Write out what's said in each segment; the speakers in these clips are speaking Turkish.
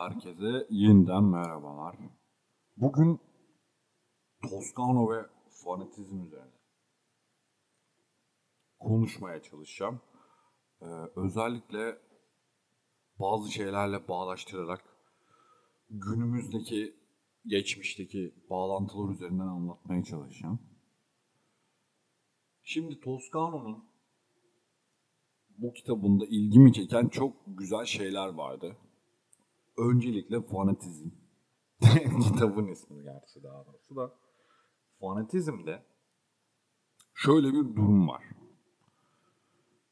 Herkese yeniden merhabalar. Bugün Toscano ve fanatizm üzerine konuşmaya çalışacağım. Ee, özellikle bazı şeylerle bağlaştırarak günümüzdeki, geçmişteki bağlantılar üzerinden anlatmaya çalışacağım. Şimdi Toscano'nun bu kitabında ilgimi çeken çok güzel şeyler vardı. Öncelikle fanatizm. Kitabın ismi gerçi daha doğrusu da. Fanatizmde şöyle bir durum var.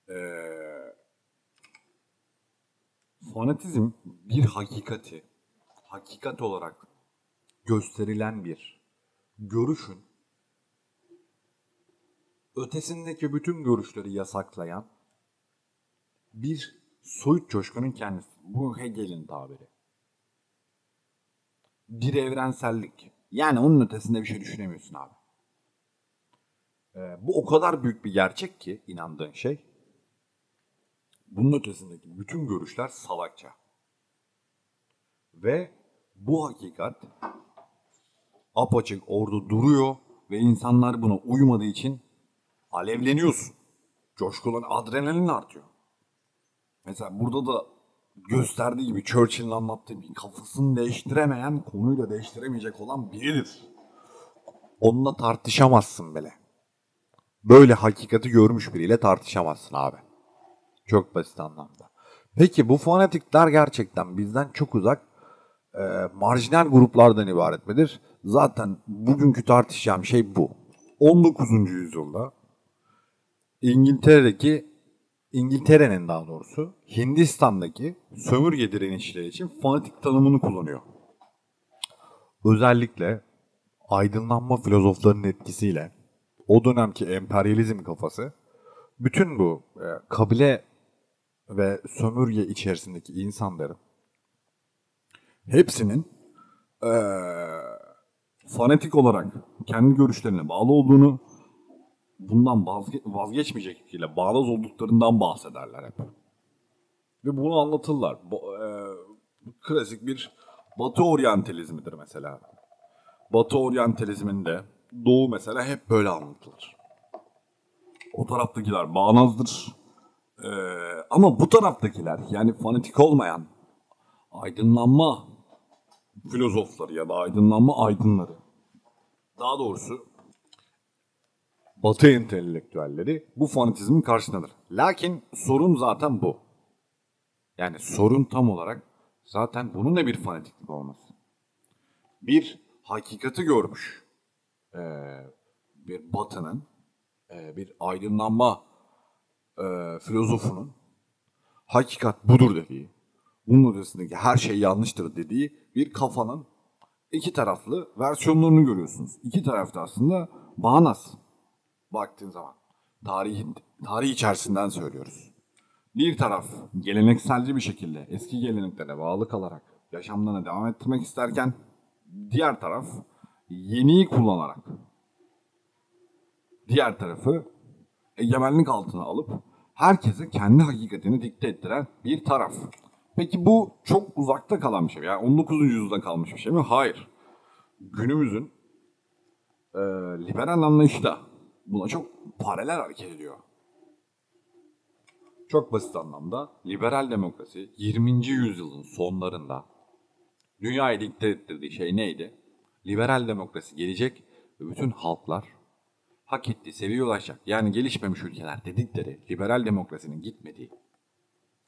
Ee, fanatizm bir hakikati, hakikat olarak gösterilen bir görüşün ötesindeki bütün görüşleri yasaklayan bir soyut coşkunun kendisi. Bu Hegel'in tabiri. Bir evrensellik. Yani onun ötesinde bir şey düşünemiyorsun abi. Ee, bu o kadar büyük bir gerçek ki inandığın şey. Bunun ötesindeki bütün görüşler salakça. Ve bu hakikat apaçık orada duruyor ve insanlar buna uymadığı için alevleniyorsun. Coşkulan adrenalin artıyor. Mesela burada da gösterdiği gibi Churchill'in anlattığı gibi kafasını değiştiremeyen konuyu da değiştiremeyecek olan biridir. Onunla tartışamazsın bile. Böyle hakikati görmüş biriyle tartışamazsın abi. Çok basit anlamda. Peki bu fanatikler gerçekten bizden çok uzak e, marjinal gruplardan ibaret midir? Zaten bugünkü tartışacağım şey bu. 19. yüzyılda İngiltere'deki İngiltere'nin daha doğrusu Hindistan'daki sömürge direnişleri için fanatik tanımını kullanıyor. Özellikle aydınlanma filozoflarının etkisiyle o dönemki emperyalizm kafası bütün bu e, kabile ve sömürge içerisindeki insanların hepsinin e, fanatik olarak kendi görüşlerine bağlı olduğunu bundan vazge- vazgeçmeyecek şekilde bağnaz olduklarından bahsederler hep. Ve bunu anlatırlar. Bu, e, klasik bir Batı oryantalizmidir mesela. Batı oryantalizminde Doğu mesela hep böyle anlatılır. O taraftakiler bağnazdır. E, ama bu taraftakiler yani fanatik olmayan aydınlanma filozofları ya da aydınlanma aydınları daha doğrusu Batı entelektüelleri bu fanatizmin karşısındadır. Lakin sorun zaten bu. Yani sorun tam olarak zaten bunun da bir fanatiklik olması. Bir hakikati görmüş ee, bir batının, e, bir aydınlanma e, filozofunun hakikat budur dediği, bunun ötesindeki her şey yanlıştır dediği bir kafanın iki taraflı versiyonlarını görüyorsunuz. İki tarafta aslında bağnaz baktığın zaman. Tarihin, tarih içerisinden söylüyoruz. Bir taraf gelenekselci bir şekilde eski geleneklere bağlı kalarak yaşamlarına devam ettirmek isterken diğer taraf yeniyi kullanarak diğer tarafı egemenlik altına alıp herkese kendi hakikatini dikte ettiren bir taraf. Peki bu çok uzakta kalan bir şey. Yani 19. yüzyılda kalmış bir şey mi? Hayır. Günümüzün e, liberal anlayışı da buna çok paralel hareket ediyor. Çok basit anlamda liberal demokrasi 20. yüzyılın sonlarında dünyayı dikte ettirdiği şey neydi? Liberal demokrasi gelecek ve bütün halklar hak ettiği seviyeye ulaşacak. Yani gelişmemiş ülkeler dedikleri liberal demokrasinin gitmediği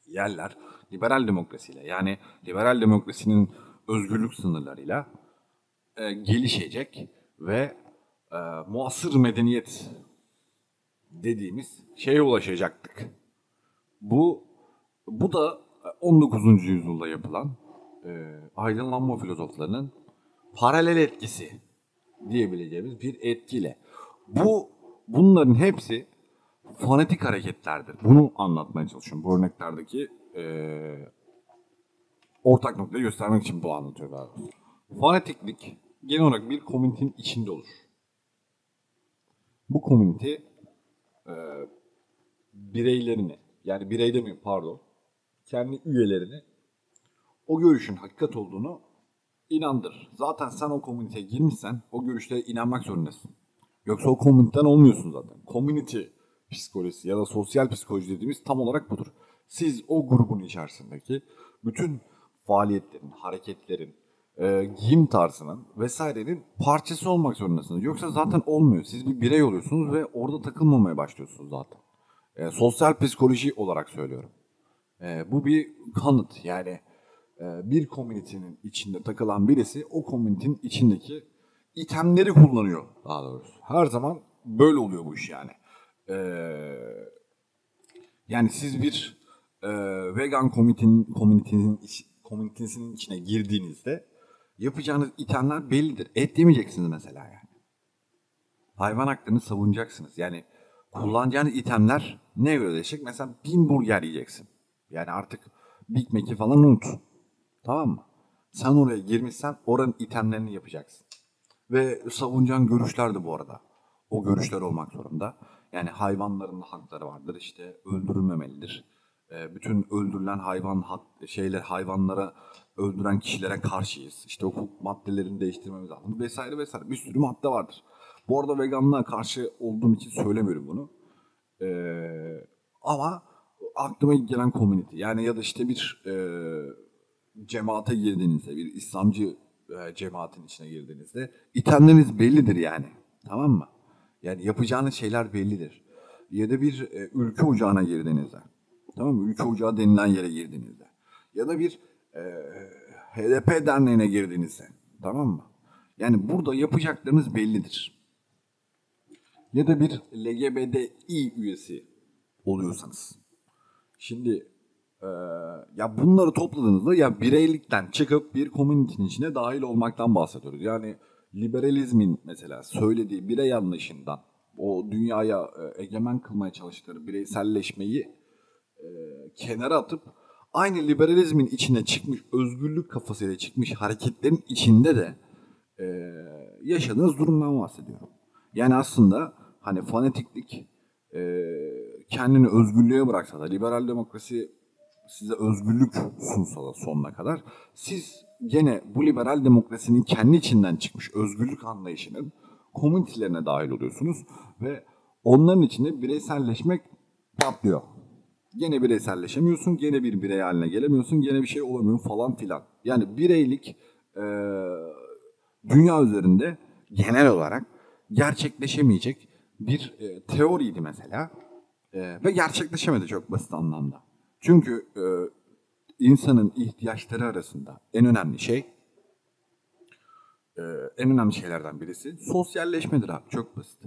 yerler liberal demokrasiyle yani liberal demokrasinin özgürlük sınırlarıyla e, gelişecek ve e, muasır medeniyet dediğimiz şeye ulaşacaktık. Bu bu da 19. yüzyılda yapılan e, aydınlanma filozoflarının paralel etkisi diyebileceğimiz bir etkiyle. Bu bunların hepsi fanatik hareketlerdir. Bunu anlatmaya çalışıyorum. Bu örneklerdeki e, ortak noktayı göstermek için bu anlatıyorum. Fanatiklik genel olarak bir komünitenin içinde olur. Bu komünite e, bireylerini yani birey demeyeyim pardon kendi üyelerini o görüşün hakikat olduğunu inandır. Zaten sen o komüniteye girmişsen o görüşlere inanmak zorundasın. Yoksa o komüniten olmuyorsun zaten. Community psikolojisi ya da sosyal psikoloji dediğimiz tam olarak budur. Siz o grubun içerisindeki bütün faaliyetlerin, hareketlerin, e, giyim tarzının vesairenin parçası olmak zorundasınız. Yoksa zaten olmuyor. Siz bir birey oluyorsunuz ve orada takılmamaya başlıyorsunuz zaten. E, sosyal psikoloji olarak söylüyorum. E, bu bir kanıt. Yani e, bir komünitenin içinde takılan birisi o komünitenin içindeki itemleri kullanıyor daha doğrusu. Her zaman böyle oluyor bu iş yani. E, yani siz bir e, vegan komünitenin, komünitenin, komünitesinin içine girdiğinizde yapacağınız itemler bellidir. Et yemeyeceksiniz mesela yani. Hayvan haklarını savunacaksınız. Yani kullanacağınız itemler ne göre değişecek? Mesela bin burger yiyeceksin. Yani artık Big Mac'i falan unut. Tamam mı? Sen oraya girmişsen oranın itemlerini yapacaksın. Ve savunacağın görüşler de bu arada. O görüşler olmak zorunda. Yani hayvanların da hakları vardır. İşte öldürülmemelidir. Ee, bütün öldürülen hayvan hak, şeyler hayvanlara öldüren kişilere karşıyız. İşte hukuk maddelerini değiştirmemiz lazım vesaire vesaire. Bir sürü madde vardır. Bu arada veganlığa karşı olduğum için söylemiyorum bunu. Ee, ama aklıma gelen community yani ya da işte bir e, cemaate girdiğinizde bir İslamcı e, cemaatin içine girdiğinizde itemleriniz bellidir yani. Tamam mı? Yani yapacağınız şeyler bellidir. Ya da bir e, ülke ocağına girdiğinizde. Tamam mı? Ülke ocağı denilen yere girdiğinizde. Ya da bir e, HDP derneğine girdiğinizde. Tamam mı? Yani burada yapacaklarınız bellidir. Ya da bir LGBTİ üyesi oluyorsanız. Şimdi ee, ya bunları topladığınızda ya bireylikten çıkıp bir komünitenin içine dahil olmaktan bahsediyoruz. Yani liberalizmin mesela söylediği birey anlayışından o dünyaya e, egemen kılmaya çalıştıkları bireyselleşmeyi e, kenara atıp aynı liberalizmin içine çıkmış özgürlük kafasıyla çıkmış hareketlerin içinde de e, yaşadığınız durumdan bahsediyorum. Yani aslında hani fanatiklik e, kendini özgürlüğe bıraksa da liberal demokrasi size özgürlük sunsa da sonuna kadar siz gene bu liberal demokrasinin kendi içinden çıkmış özgürlük anlayışının komünitelerine dahil oluyorsunuz ve onların içinde bireyselleşmek patlıyor. Gene bireyselleşemiyorsun, gene bir birey haline gelemiyorsun, gene bir şey olamıyorsun falan filan. Yani bireylik e, dünya üzerinde genel olarak gerçekleşemeyecek bir e, teoriydi mesela. E, ve gerçekleşemedi çok basit anlamda. Çünkü e, insanın ihtiyaçları arasında en önemli şey, e, en önemli şeylerden birisi sosyalleşmedir abi. Çok basit.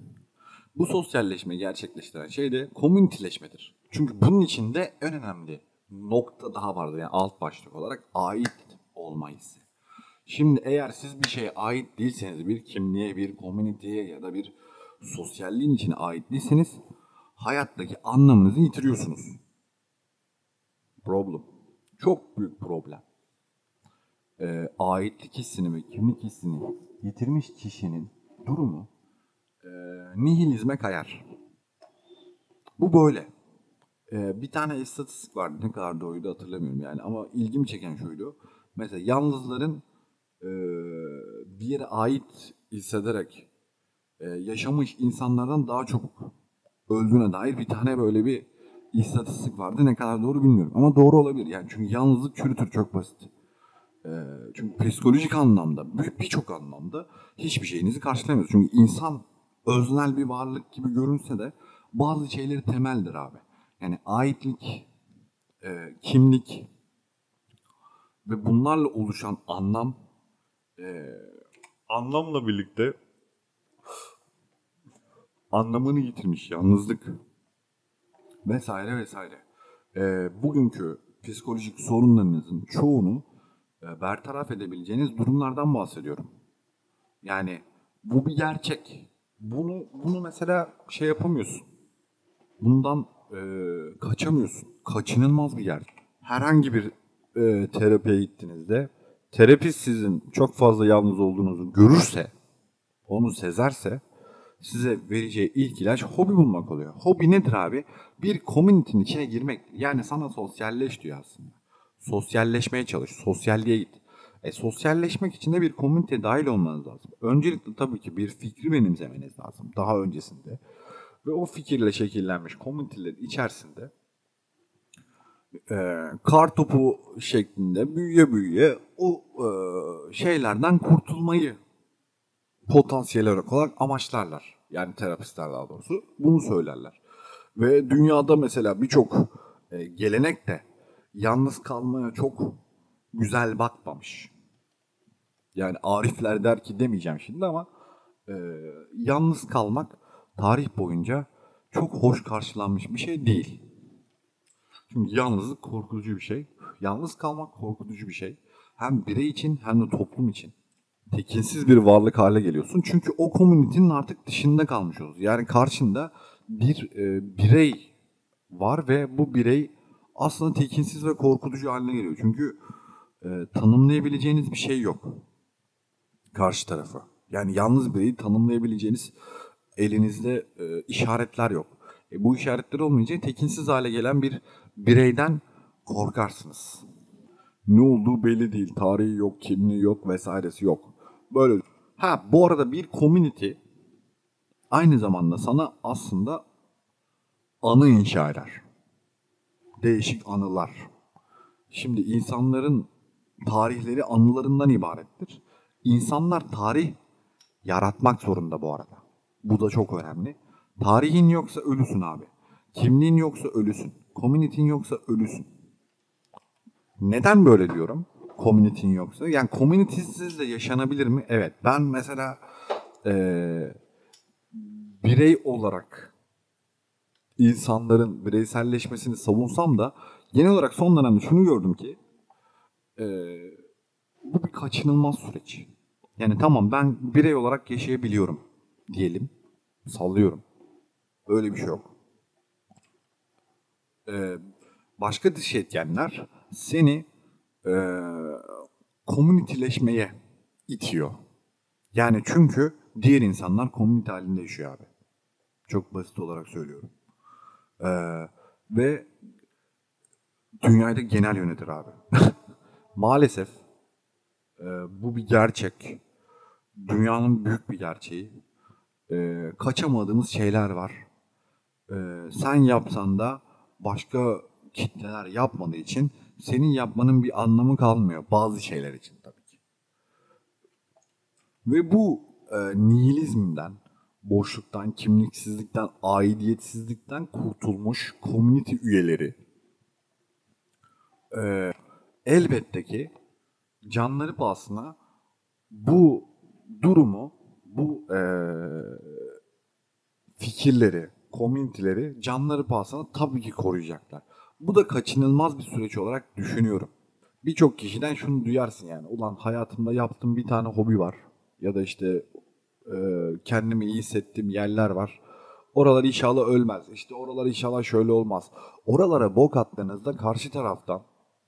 Bu sosyalleşmeyi gerçekleştiren şey de komüniteleşmedir. Çünkü bunun içinde en önemli nokta daha vardır. Yani alt başlık olarak ait olma hissi. Şimdi eğer siz bir şeye ait değilseniz, bir kimliğe, bir komüniteye ya da bir sosyalliğin içine ait değilseniz hayattaki anlamınızı yitiriyorsunuz. Problem. Çok büyük problem. Ee, aitlik hissini ve kimlik hissini yitirmiş kişinin durumu e, nihilizme kayar. Bu böyle. Ee, bir tane istatistik vardı ne kadar doğruydu hatırlamıyorum yani ama ilgimi çeken şuydu. Mesela yalnızların e, bir yere ait hissederek e, yaşamış insanlardan daha çok öldüğüne dair bir tane böyle bir istatistik vardı. Ne kadar doğru bilmiyorum. Ama doğru olabilir. Yani çünkü yalnızlık çürütür çok basit. Ee, çünkü psikolojik anlamda, bir- birçok anlamda hiçbir şeyinizi karşılamıyor. Çünkü insan öznel bir varlık gibi görünse de bazı şeyleri temeldir abi. Yani aitlik, e, kimlik ve bunlarla oluşan anlam e, anlamla birlikte anlamını yitirmiş yalnızlık vesaire vesaire. Ee, bugünkü psikolojik sorunlarınızın çoğunu e, bertaraf edebileceğiniz durumlardan bahsediyorum. Yani bu bir gerçek. Bunu bunu mesela şey yapamıyorsun. Bundan e, kaçamıyorsun. Kaçınılmaz bir yer. Herhangi bir e, terapiye gittiğinizde terapist sizin çok fazla yalnız olduğunuzu görürse, onu sezerse size vereceği ilk ilaç hobi bulmak oluyor. Hobi nedir abi? Bir komünitenin içine girmek. Yani sana sosyalleş diyor aslında. Sosyalleşmeye çalış. Sosyalliğe git. E, sosyalleşmek için de bir komüniteye dahil olmanız lazım. Öncelikle tabii ki bir fikri benimsemeniz lazım. Daha öncesinde. Ve o fikirle şekillenmiş komünitelerin içerisinde e, kar topu şeklinde büyüye büyüye o e, şeylerden kurtulmayı potansiyel olarak amaçlarlar. Yani terapistler daha doğrusu bunu söylerler. Ve dünyada mesela birçok e, gelenek de yalnız kalmaya çok güzel bakmamış. Yani Arifler der ki demeyeceğim şimdi ama e, yalnız kalmak tarih boyunca çok hoş karşılanmış bir şey değil. Çünkü yalnızlık korkutucu bir şey. Yalnız kalmak korkutucu bir şey. Hem birey için hem de toplum için. Tekinsiz bir varlık hale geliyorsun. Çünkü o komünitenin artık dışında kalmış oluyorsun. Yani karşında bir e, birey var ve bu birey aslında tekinsiz ve korkutucu haline geliyor. Çünkü e, tanımlayabileceğiniz bir şey yok karşı tarafı. Yani yalnız bireyi tanımlayabileceğiniz elinizde e, işaretler yok. E, bu işaretler olmayınca tekinsiz hale gelen bir bireyden korkarsınız. Ne olduğu belli değil. Tarihi yok, kimliği yok vesairesi yok. Böyle. Ha bu arada bir community aynı zamanda sana aslında anı inşa eder. Değişik anılar. Şimdi insanların tarihleri anılarından ibarettir. İnsanlar tarih yaratmak zorunda bu arada. Bu da çok önemli. Tarihin yoksa ölüsün abi. Kimliğin yoksa ölüsün. Community'in yoksa ölüsün. Neden böyle diyorum? Community'in yoksa. Yani community'siz de yaşanabilir mi? Evet. Ben mesela ee, birey olarak insanların bireyselleşmesini savunsam da genel olarak son dönemde şunu gördüm ki e, bu bir kaçınılmaz süreç. Yani tamam ben birey olarak yaşayabiliyorum diyelim. Sallıyorum. Öyle bir şey yok. Ee, başka dış etkenler seni e, komüniteleşmeye itiyor. Yani çünkü diğer insanlar komünite halinde yaşıyor abi. Çok basit olarak söylüyorum. Ee, ve dünyayı da genel yönetir abi. Maalesef e, bu bir gerçek. Dünyanın büyük bir gerçeği. E, kaçamadığımız şeyler var. E, sen yapsan da başka kitleler yapmadığı için senin yapmanın bir anlamı kalmıyor. Bazı şeyler için tabii ki. Ve bu e, nihilizmden, boşluktan, kimliksizlikten, aidiyetsizlikten kurtulmuş community üyeleri e, elbette ki canları pahasına bu durumu, bu e, fikirleri, komüniteleri canları pahasına tabii ki koruyacaklar. Bu da kaçınılmaz bir süreç olarak düşünüyorum. Birçok kişiden şunu duyarsın yani. Ulan hayatımda yaptığım bir tane hobi var. Ya da işte e, kendimi iyi hissettiğim yerler var. Oralar inşallah ölmez. İşte oralar inşallah şöyle olmaz. Oralara bok attığınızda karşı taraftan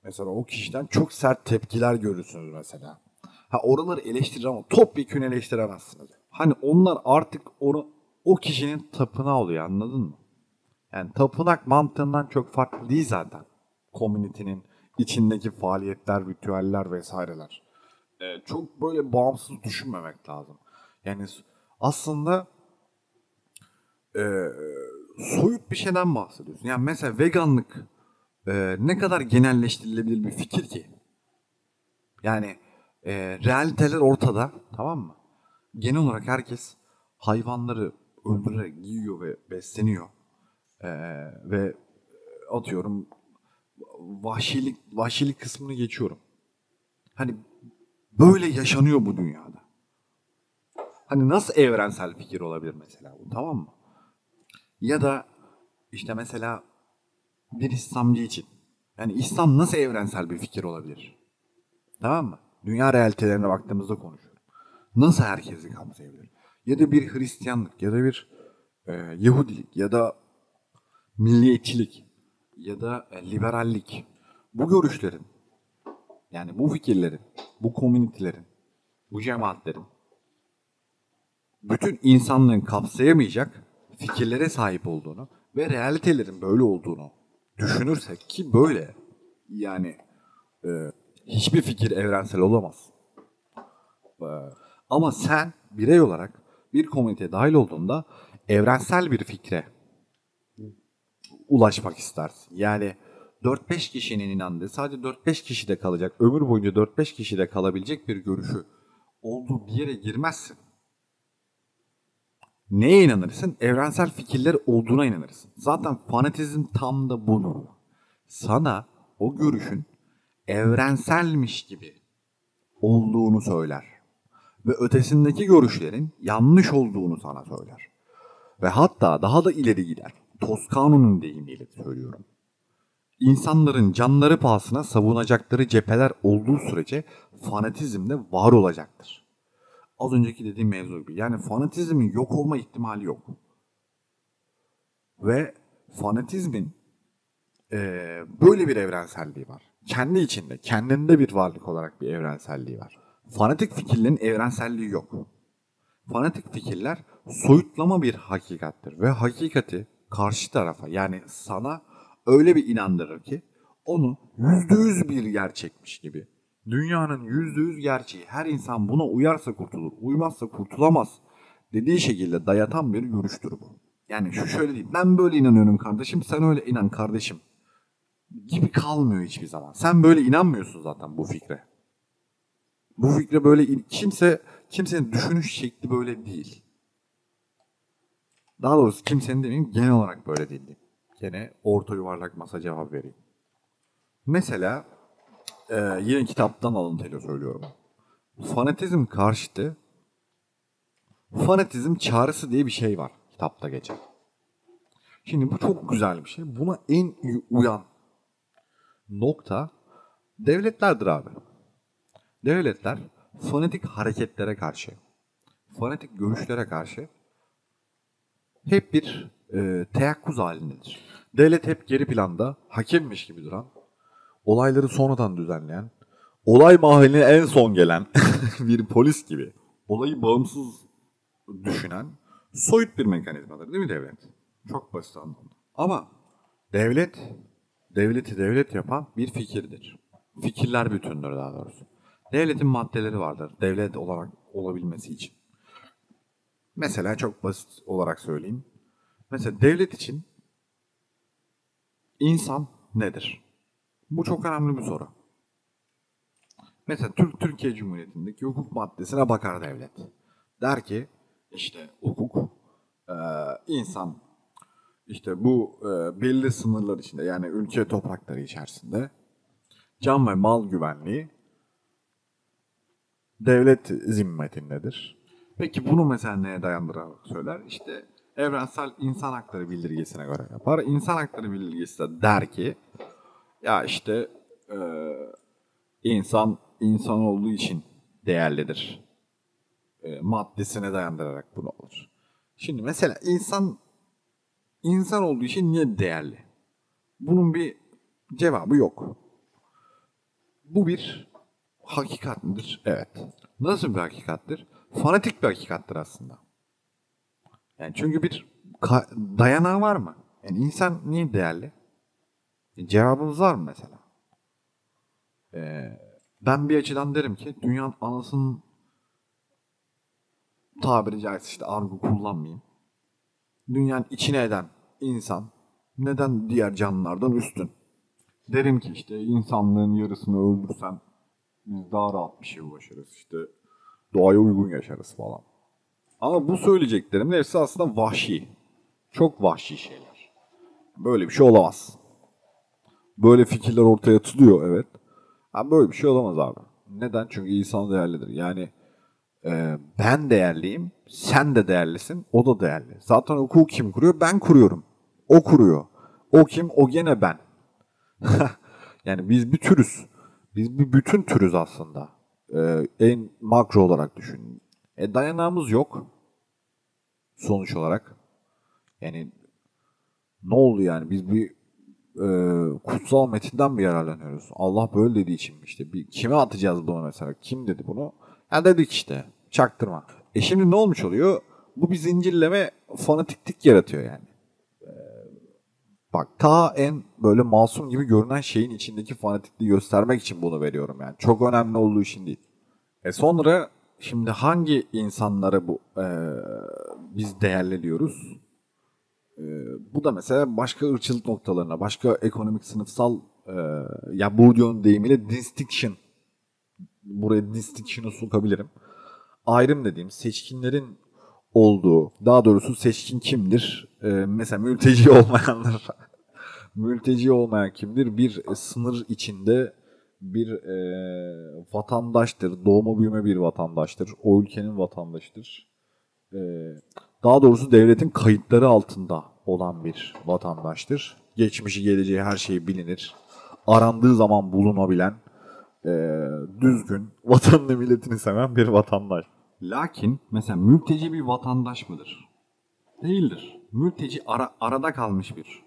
mesela o kişiden çok sert tepkiler görürsünüz mesela. Ha oraları eleştirir ama topyekun eleştiremezsiniz. Hani onlar artık onu o kişinin tapınağı oluyor anladın mı? Yani tapınak mantığından çok farklı değil zaten. Komünitenin içindeki faaliyetler, ritüeller vesaireler. Ee, çok böyle bağımsız düşünmemek lazım. Yani aslında e, soyut bir şeyden bahsediyorsun. Yani mesela veganlık e, ne kadar genelleştirilebilir bir fikir ki. Yani e, realiteler ortada tamam mı? Genel olarak herkes hayvanları öldürerek yiyor ve besleniyor. Ee, ve atıyorum vahşilik vahşilik kısmını geçiyorum. Hani böyle yaşanıyor bu dünyada. Hani nasıl evrensel fikir olabilir mesela bu tamam mı? Ya da işte mesela bir İslamcı için. Yani İslam nasıl evrensel bir fikir olabilir? Tamam mı? Dünya realitelerine baktığımızda konuşuyorum. Nasıl herkesi kapsayabilir? Ya da bir Hristiyanlık ya da bir e, Yahudilik ya da milliyetçilik ya da e, liberallik bu görüşlerin yani bu fikirlerin, bu komünitelerin, bu cemaatlerin bütün insanlığın kapsayamayacak fikirlere sahip olduğunu ve realitelerin böyle olduğunu düşünürsek ki böyle yani e, hiçbir fikir evrensel olamaz. E, ama sen birey olarak bir komüniteye dahil olduğunda evrensel bir fikre ulaşmak istersin. Yani 4-5 kişinin inandığı sadece 4-5 kişide kalacak, ömür boyunca 4-5 kişide kalabilecek bir görüşü olduğu bir yere girmezsin. Neye inanırsın? Evrensel fikirler olduğuna inanırsın. Zaten fanatizm tam da budur. Sana o görüşün evrenselmiş gibi olduğunu söyler. Ve ötesindeki görüşlerin yanlış olduğunu sana söyler. Ve hatta daha da ileri gider. Toscano'nun deyimiyle söylüyorum. İnsanların canları pahasına savunacakları cepheler olduğu sürece fanatizm de var olacaktır. Az önceki dediğim mevzu gibi. Yani fanatizmin yok olma ihtimali yok. Ve fanatizmin eee, böyle bir evrenselliği var. Kendi içinde, kendinde bir varlık olarak bir evrenselliği var. Fanatik fikirlerin evrenselliği yok. Fanatik fikirler soyutlama bir hakikattir ve hakikati karşı tarafa yani sana öyle bir inandırır ki onu yüzde yüz bir gerçekmiş gibi. Dünyanın yüzde yüz gerçeği her insan buna uyarsa kurtulur, uymazsa kurtulamaz dediği şekilde dayatan bir görüştür bu. Yani şu şöyle değil, ben böyle inanıyorum kardeşim, sen öyle inan kardeşim gibi kalmıyor hiçbir zaman. Sen böyle inanmıyorsun zaten bu fikre. Bu fikre böyle kimse kimsenin düşünüş şekli böyle değil. Daha doğrusu kimsenin demeyeyim genel olarak böyle değil. diyeyim. Gene orta yuvarlak masa cevap vereyim. Mesela e, yine kitaptan alıntıyla söylüyorum. Fanatizm karşıtı fanatizm çağrısı diye bir şey var kitapta geçen. Şimdi bu çok güzel bir şey. Buna en uyan nokta devletlerdir abi. Devletler fanatik hareketlere karşı, fanatik görüşlere karşı hep bir e, teyakkuz halindedir. Devlet hep geri planda, hakemmiş gibi duran, olayları sonradan düzenleyen, olay mahalline en son gelen bir polis gibi, olayı bağımsız düşünen soyut bir mekanizmadır değil mi devlet? Çok basit anlamda. Ama devlet, devleti devlet yapan bir fikirdir. Fikirler bütündür daha doğrusu. Devletin maddeleri vardır. Devlet olarak olabilmesi için. Mesela çok basit olarak söyleyeyim. Mesela devlet için insan nedir? Bu çok önemli bir soru. Mesela Türk Türkiye Cumhuriyeti'ndeki hukuk maddesine bakar devlet. Der ki işte hukuk e, insan işte bu e, belli sınırlar içinde yani ülke toprakları içerisinde can ve mal güvenliği devlet zimmetindedir. Peki bunu mesela neye dayandırarak söyler? İşte evrensel insan hakları bildirgesine göre yapar. İnsan hakları bildirgesi de der ki ya işte e, insan insan olduğu için değerlidir. E, maddesine dayandırarak bunu alır. Şimdi mesela insan insan olduğu için niye değerli? Bunun bir cevabı yok. Bu bir hakikat midir? Evet. Nasıl bir hakikattir? Fanatik bir hakikattir aslında. Yani çünkü bir dayanağı var mı? Yani insan niye değerli? E, cevabınız var mı mesela? Ee, ben bir açıdan derim ki dünyanın anasının tabiri caizse işte argo kullanmayayım. Dünyanın içine eden insan neden diğer canlılardan üstün? Derim ki işte insanlığın yarısını öldürsen daha rahat bir şey ulaşırız. İşte doğaya uygun yaşarız falan. Ama bu söyleyeceklerimin hepsi aslında vahşi. Çok vahşi şeyler. Böyle bir şey olamaz. Böyle fikirler ortaya atılıyor evet. Ha böyle bir şey olamaz abi. Neden? Çünkü insan değerlidir. Yani e, ben değerliyim, sen de değerlisin, o da değerli. Zaten hukuku kim kuruyor? Ben kuruyorum. O kuruyor. O kim? O gene ben. yani biz bir türüz. Biz bir bütün türüz aslında. Ee, en makro olarak düşünün. E dayanağımız yok. Sonuç olarak. Yani ne oldu yani? Biz bir e, kutsal metinden mi yararlanıyoruz? Allah böyle dediği için işte? Bir, kime atacağız bunu mesela? Kim dedi bunu? Ya dedik işte. Çaktırma. E şimdi ne olmuş oluyor? Bu bir zincirleme fanatiklik yaratıyor yani. Bak ta en böyle masum gibi görünen şeyin içindeki fanatikliği göstermek için bunu veriyorum yani. Çok önemli olduğu için değil. E sonra şimdi hangi insanları bu e, biz değerleniyoruz? E, bu da mesela başka ırkçılık noktalarına, başka ekonomik sınıfsal e, ya Bourdieu'nun deyimiyle distinction buraya distinction'ı sokabilirim. Ayrım dediğim seçkinlerin olduğu, daha doğrusu seçkin kimdir? Ee, mesela mülteci olmayanlar. Mülteci olmayan kimdir? Bir e, sınır içinde bir e, vatandaştır. Doğma büyüme bir vatandaştır. O ülkenin vatandaşıdır. E, daha doğrusu devletin kayıtları altında olan bir vatandaştır. Geçmişi geleceği her şeyi bilinir. Arandığı zaman bulunabilen, e, düzgün, vatanını milletini seven bir vatandaş. Lakin mesela mülteci bir vatandaş mıdır? Değildir. Mülteci ara, arada kalmış bir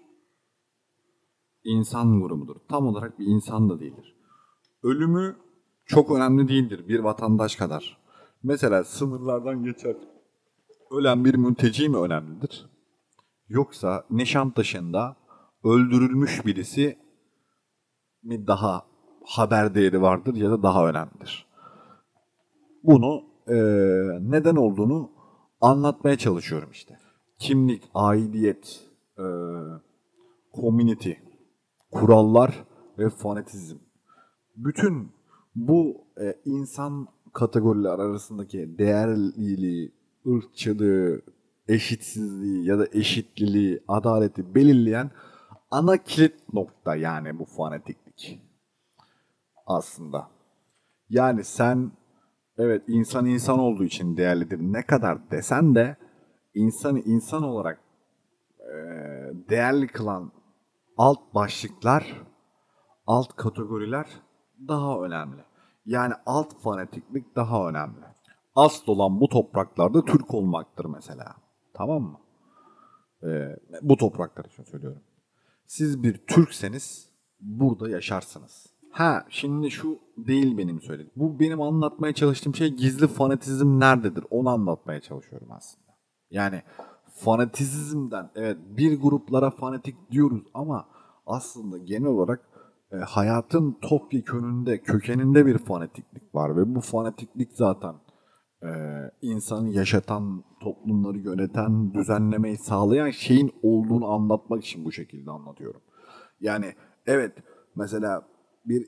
insan grubudur. Tam olarak bir insan da değildir. Ölümü çok önemli değildir bir vatandaş kadar. Mesela sınırlardan geçer ölen bir mülteci mi önemlidir? Yoksa Nişantaşı'nda öldürülmüş birisi mi daha haber değeri vardır ya da daha önemlidir? Bunu e, neden olduğunu anlatmaya çalışıyorum işte. Kimlik, aidiyet, e, community, kurallar ve fanatizm. Bütün bu e, insan kategoriler arasındaki değerliliği, ırkçılığı, eşitsizliği ya da eşitliliği, adaleti belirleyen ana kilit nokta yani bu fanatiklik. Aslında. Yani sen evet insan insan olduğu için değerlidir ne kadar desen de insanı insan olarak e, değerli kılan alt başlıklar, alt kategoriler daha önemli. Yani alt fanatiklik daha önemli. Asıl olan bu topraklarda Türk olmaktır mesela. Tamam mı? Ee, bu topraklar için söylüyorum. Siz bir Türkseniz burada yaşarsınız. Ha şimdi şu değil benim söylediğim. Bu benim anlatmaya çalıştığım şey gizli fanatizm nerededir onu anlatmaya çalışıyorum aslında. Yani fanatizmden evet bir gruplara fanatik diyoruz ama aslında genel olarak e, hayatın topyekönünde, kökeninde bir fanatiklik var ve bu fanatiklik zaten e, insanı yaşatan, toplumları yöneten, düzenlemeyi sağlayan şeyin olduğunu anlatmak için bu şekilde anlatıyorum. Yani evet mesela bir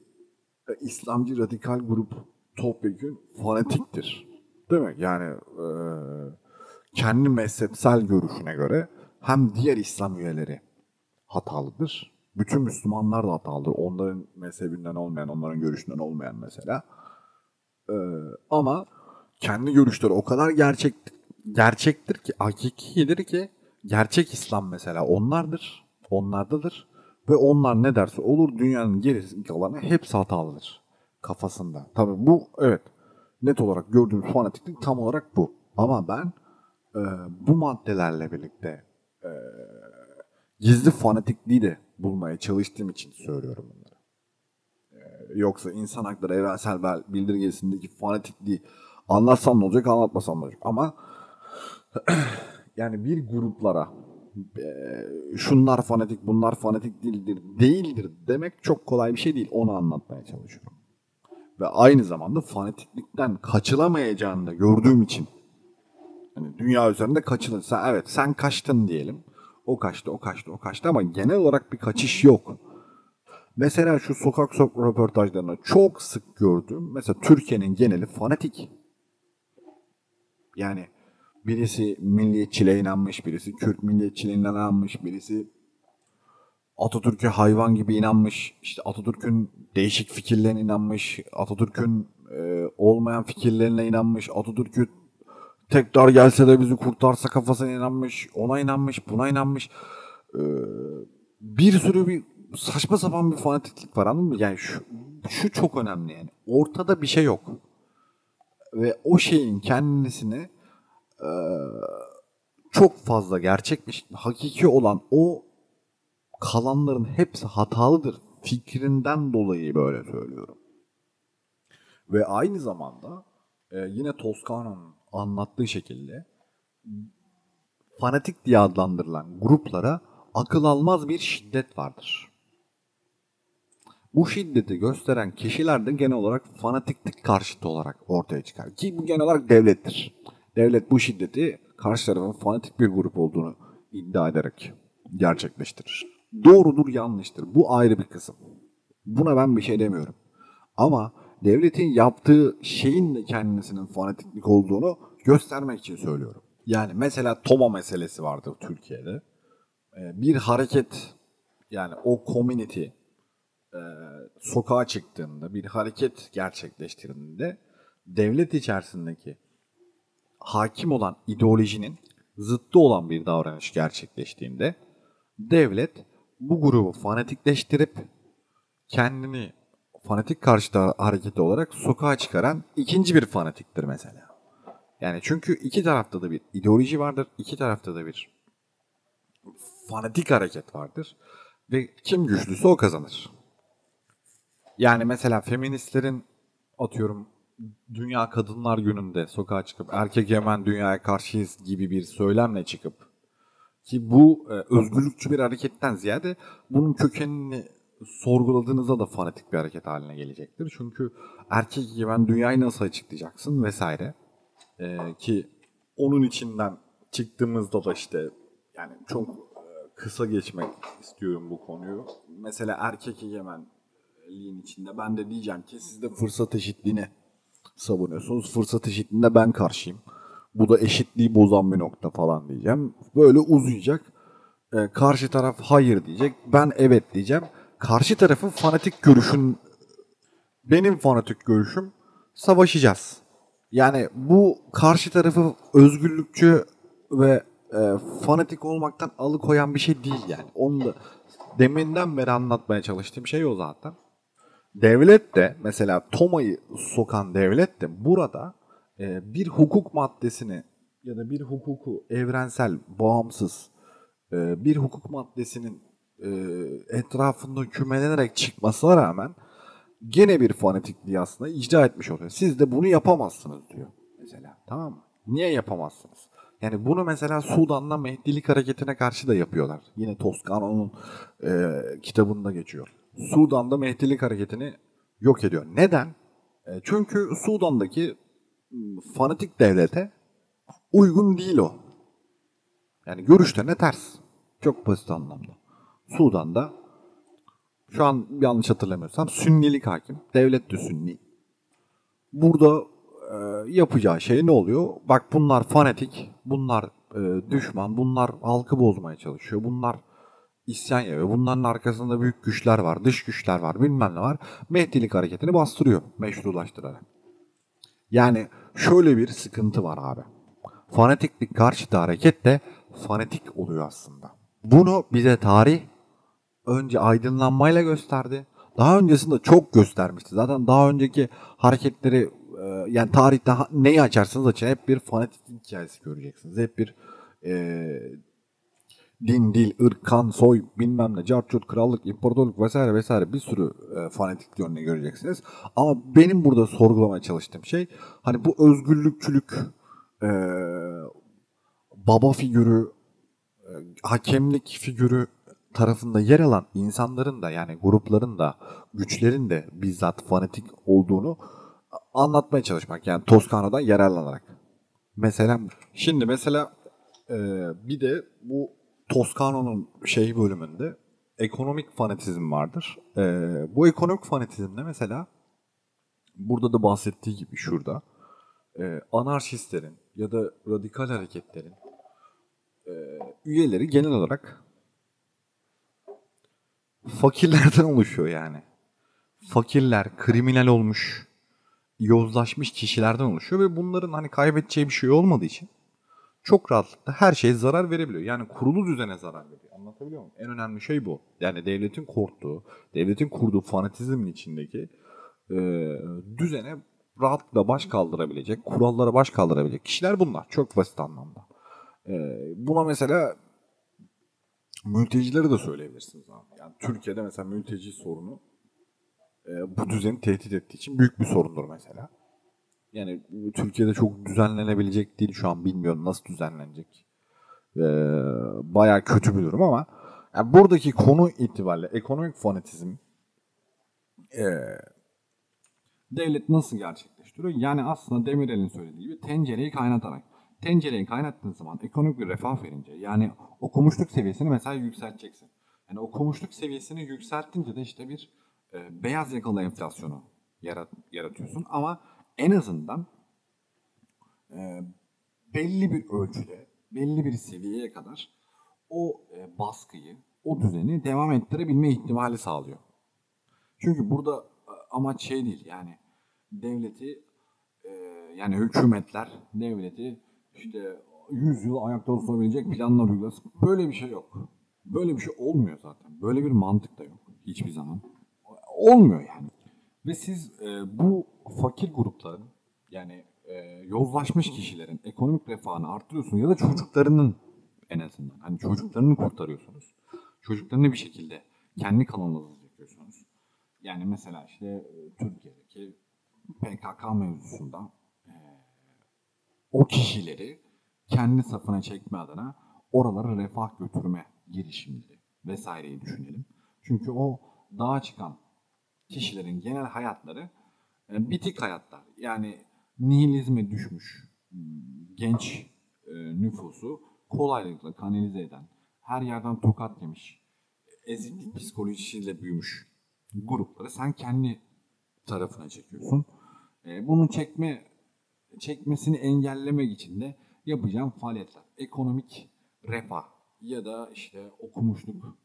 e, İslamcı radikal grup topyekün fanatiktir. Değil mi? Yani e, kendi mezhepsel görüşüne göre hem diğer İslam üyeleri hatalıdır. Bütün Müslümanlar da hatalıdır. Onların mezhebinden olmayan, onların görüşünden olmayan mesela. Ee, ama kendi görüşleri o kadar gerçek gerçektir ki, hakikidir ki gerçek İslam mesela onlardır. Onlardadır. Ve onlar ne derse olur dünyanın gerisi kalanı hepsi hatalıdır. Kafasında. Tabii bu evet net olarak gördüğümüz fanatiklik tam olarak bu. Ama ben e, bu maddelerle birlikte e, gizli fanatikliği de bulmaya çalıştığım için söylüyorum bunları. E, yoksa insan hakları evrensel bildirgesindeki fanatikliği anlatsam ne olacak anlatmasam ne olacak. Ama yani bir gruplara e, şunlar fanatik bunlar fanatik değildir, değildir demek çok kolay bir şey değil. Onu anlatmaya çalışıyorum. Ve aynı zamanda fanatiklikten kaçılamayacağını da gördüğüm için Hani dünya üzerinde kaçılırsa evet sen kaçtın diyelim. O kaçtı, o kaçtı, o kaçtı ama genel olarak bir kaçış yok. Mesela şu sokak sokak röportajlarında çok sık gördüğüm mesela Türkiye'nin geneli fanatik. Yani birisi milliyetçiliğe inanmış, birisi Kürt milliyetçiliğine inanmış, birisi Atatürk'e hayvan gibi inanmış, işte Atatürk'ün değişik fikirlerine inanmış, Atatürk'ün e, olmayan fikirlerine inanmış, Atatürk'ü tekrar gelse de bizi kurtarsa kafasına inanmış, ona inanmış, buna inanmış. Ee, bir sürü bir saçma sapan bir fanatiklik var anladın mı? Yani şu, şu çok önemli yani. Ortada bir şey yok. Ve o şeyin kendisini e, çok fazla gerçekmiş, hakiki olan o kalanların hepsi hatalıdır fikrinden dolayı böyle söylüyorum. Ve aynı zamanda e, yine Toscana'nın anlattığı şekilde fanatik diye adlandırılan gruplara akıl almaz bir şiddet vardır. Bu şiddeti gösteren kişiler de genel olarak fanatiklik karşıtı olarak ortaya çıkar. Ki bu genel olarak devlettir. Devlet bu şiddeti karşı tarafın fanatik bir grup olduğunu iddia ederek gerçekleştirir. Doğrudur yanlıştır. Bu ayrı bir kısım. Buna ben bir şey demiyorum. Ama devletin yaptığı şeyin de kendisinin fanatiklik olduğunu göstermek için söylüyorum. Yani mesela Toma meselesi vardır Türkiye'de. Ee, bir hareket yani o community e, sokağa çıktığında bir hareket gerçekleştirdiğinde devlet içerisindeki hakim olan ideolojinin zıttı olan bir davranış gerçekleştiğinde devlet bu grubu fanatikleştirip kendini fanatik karşıtı hareketi olarak sokağa çıkaran ikinci bir fanatiktir mesela. Yani çünkü iki tarafta da bir ideoloji vardır, iki tarafta da bir fanatik hareket vardır ve kim güçlüyse o kazanır. Yani mesela feministlerin atıyorum Dünya Kadınlar Günü'nde sokağa çıkıp erkek hemen dünyaya karşıyız gibi bir söylemle çıkıp ki bu e, özgürlükçü bir hareketten ziyade bunun kökenini sorguladığınızda da fanatik bir hareket haline gelecektir. Çünkü erkek ben dünyayı nasıl açıklayacaksın vesaire. E, ki onun içinden çıktığımızda da işte yani çok e, kısa geçmek istiyorum bu konuyu. Mesela erkek egemenliğin içinde ben de diyeceğim ki siz de fırsat eşitliğini savunuyorsunuz. Fırsat eşitliğinde ben karşıyım. Bu da eşitliği bozan bir nokta falan diyeceğim. Böyle uzayacak. Ee, karşı taraf hayır diyecek. Ben evet diyeceğim. Karşı tarafın fanatik görüşün benim fanatik görüşüm savaşacağız. Yani bu karşı tarafı özgürlükçü ve e, fanatik olmaktan alıkoyan bir şey değil yani. Onu da deminden beri anlatmaya çalıştığım şey o zaten. Devlet de mesela Toma'yı sokan devlet de burada e, bir hukuk maddesini ya da bir hukuku evrensel, bağımsız e, bir hukuk maddesinin e, etrafında kümelenerek çıkmasına rağmen gene bir fanatikliği aslında icra etmiş oluyor. Siz de bunu yapamazsınız diyor mesela. Tamam mı? Niye yapamazsınız? Yani bunu mesela Sudan'da Mehdilik hareketine karşı da yapıyorlar. Yine Toscano'nun e, kitabında geçiyor. Sudan'da Mehdilik hareketini yok ediyor. Neden? E, çünkü Sudan'daki fanatik devlete uygun değil o. Yani görüşlerine ters. Çok basit anlamda. Sudan'da şu an yanlış hatırlamıyorsam Sünnilik hakim. Devlet de Sünni. Burada e, yapacağı şey ne oluyor? Bak bunlar fanatik, bunlar e, düşman, bunlar halkı bozmaya çalışıyor. Bunlar isyan yapıyor. Bunların arkasında büyük güçler var, dış güçler var, bilmem ne var. Mehdilik hareketini bastırıyor meşrulaştırarak. Yani şöyle bir sıkıntı var abi. Fanatiklik karşıtı hareket de fanatik oluyor aslında. Bunu bize tarih önce aydınlanmayla gösterdi. Daha öncesinde çok göstermişti. Zaten daha önceki hareketleri e, yani tarihte neyi açarsanız açın hep bir fanatiklik hikayesi göreceksiniz. Hep bir e, din, dil, ırk, kan, soy, bilmem ne, carçurt, krallık, imparatorluk vesaire vesaire bir sürü e, fanatik yönünü göreceksiniz. Ama benim burada sorgulamaya çalıştığım şey hani bu özgürlükçülük, e, baba figürü, e, hakemlik figürü tarafında yer alan insanların da yani grupların da güçlerin de bizzat fanatik olduğunu anlatmaya çalışmak. Yani Toscano'dan yararlanarak. Mesela şimdi mesela e, bir de bu Toscano'nun şey bölümünde ekonomik fanatizm vardır. Ee, bu ekonomik fanatizmde mesela burada da bahsettiği gibi şurada e, anarşistlerin ya da radikal hareketlerin e, üyeleri genel olarak fakirlerden oluşuyor yani. Fakirler, kriminal olmuş, yozlaşmış kişilerden oluşuyor ve bunların hani kaybedeceği bir şey olmadığı için çok rahatlıkla her şeye zarar verebiliyor. Yani kurulu düzene zarar veriyor. Anlatabiliyor muyum? En önemli şey bu. Yani devletin korktuğu, devletin kurduğu fanatizmin içindeki e, düzene rahatlıkla baş kaldırabilecek, kurallara baş kaldırabilecek kişiler bunlar. Çok basit anlamda. E, buna mesela mültecileri de söyleyebilirsiniz abi. Yani Türkiye'de mesela mülteci sorunu e, bu düzeni tehdit ettiği için büyük bir sorundur mesela. Yani Türkiye'de çok düzenlenebilecek değil şu an bilmiyorum nasıl düzenlenecek. Ee, Baya kötü bir durum ama Yani buradaki konu itibariyle ekonomik fanatizm eee, devlet nasıl gerçekleştiriyor? Yani aslında Demirel'in söylediği gibi tencereyi kaynatarak. Tencereyi kaynattığın zaman ekonomik bir refah verince yani okumuşluk seviyesini mesela yükselteceksin. Yani okumuşluk seviyesini yükseltince de işte bir e, beyaz yakalı enflasyonu yarat, yaratıyorsun. Ama en azından e, belli bir ölçüde, belli bir seviyeye kadar o e, baskıyı, o düzeni devam ettirebilme ihtimali sağlıyor. Çünkü burada e, amaç şey değil yani devleti e, yani hükümetler devleti işte 100 yıl ayakta tutabilecek planlar uygulasın. Böyle bir şey yok. Böyle bir şey olmuyor zaten. Böyle bir mantık da yok hiçbir zaman. Olmuyor yani. Ve siz e, bu fakir grupların yani e, yozlaşmış kişilerin ekonomik refahını arttırıyorsunuz ya da çocuklarının en azından hani çocuklarını kurtarıyorsunuz. Çocuklarını bir şekilde kendi kanalınızı yapıyorsunuz. Yani mesela işte e, Türkiye'deki PKK mevzusunda o kişileri kendi safına çekme adına oralara refah götürme girişimleri vesaireyi düşünelim. Çünkü o dağa çıkan kişilerin genel hayatları e, bitik hayatlar. Yani nihilizme düşmüş m, genç e, nüfusu kolaylıkla kanalize eden, her yerden tokat yemiş, eziklik psikolojisiyle büyümüş grupları sen kendi tarafına çekiyorsun. E, bunun çekme çekmesini engellemek için de yapacağım faaliyetler. Ekonomik refah ya da işte okumuşluk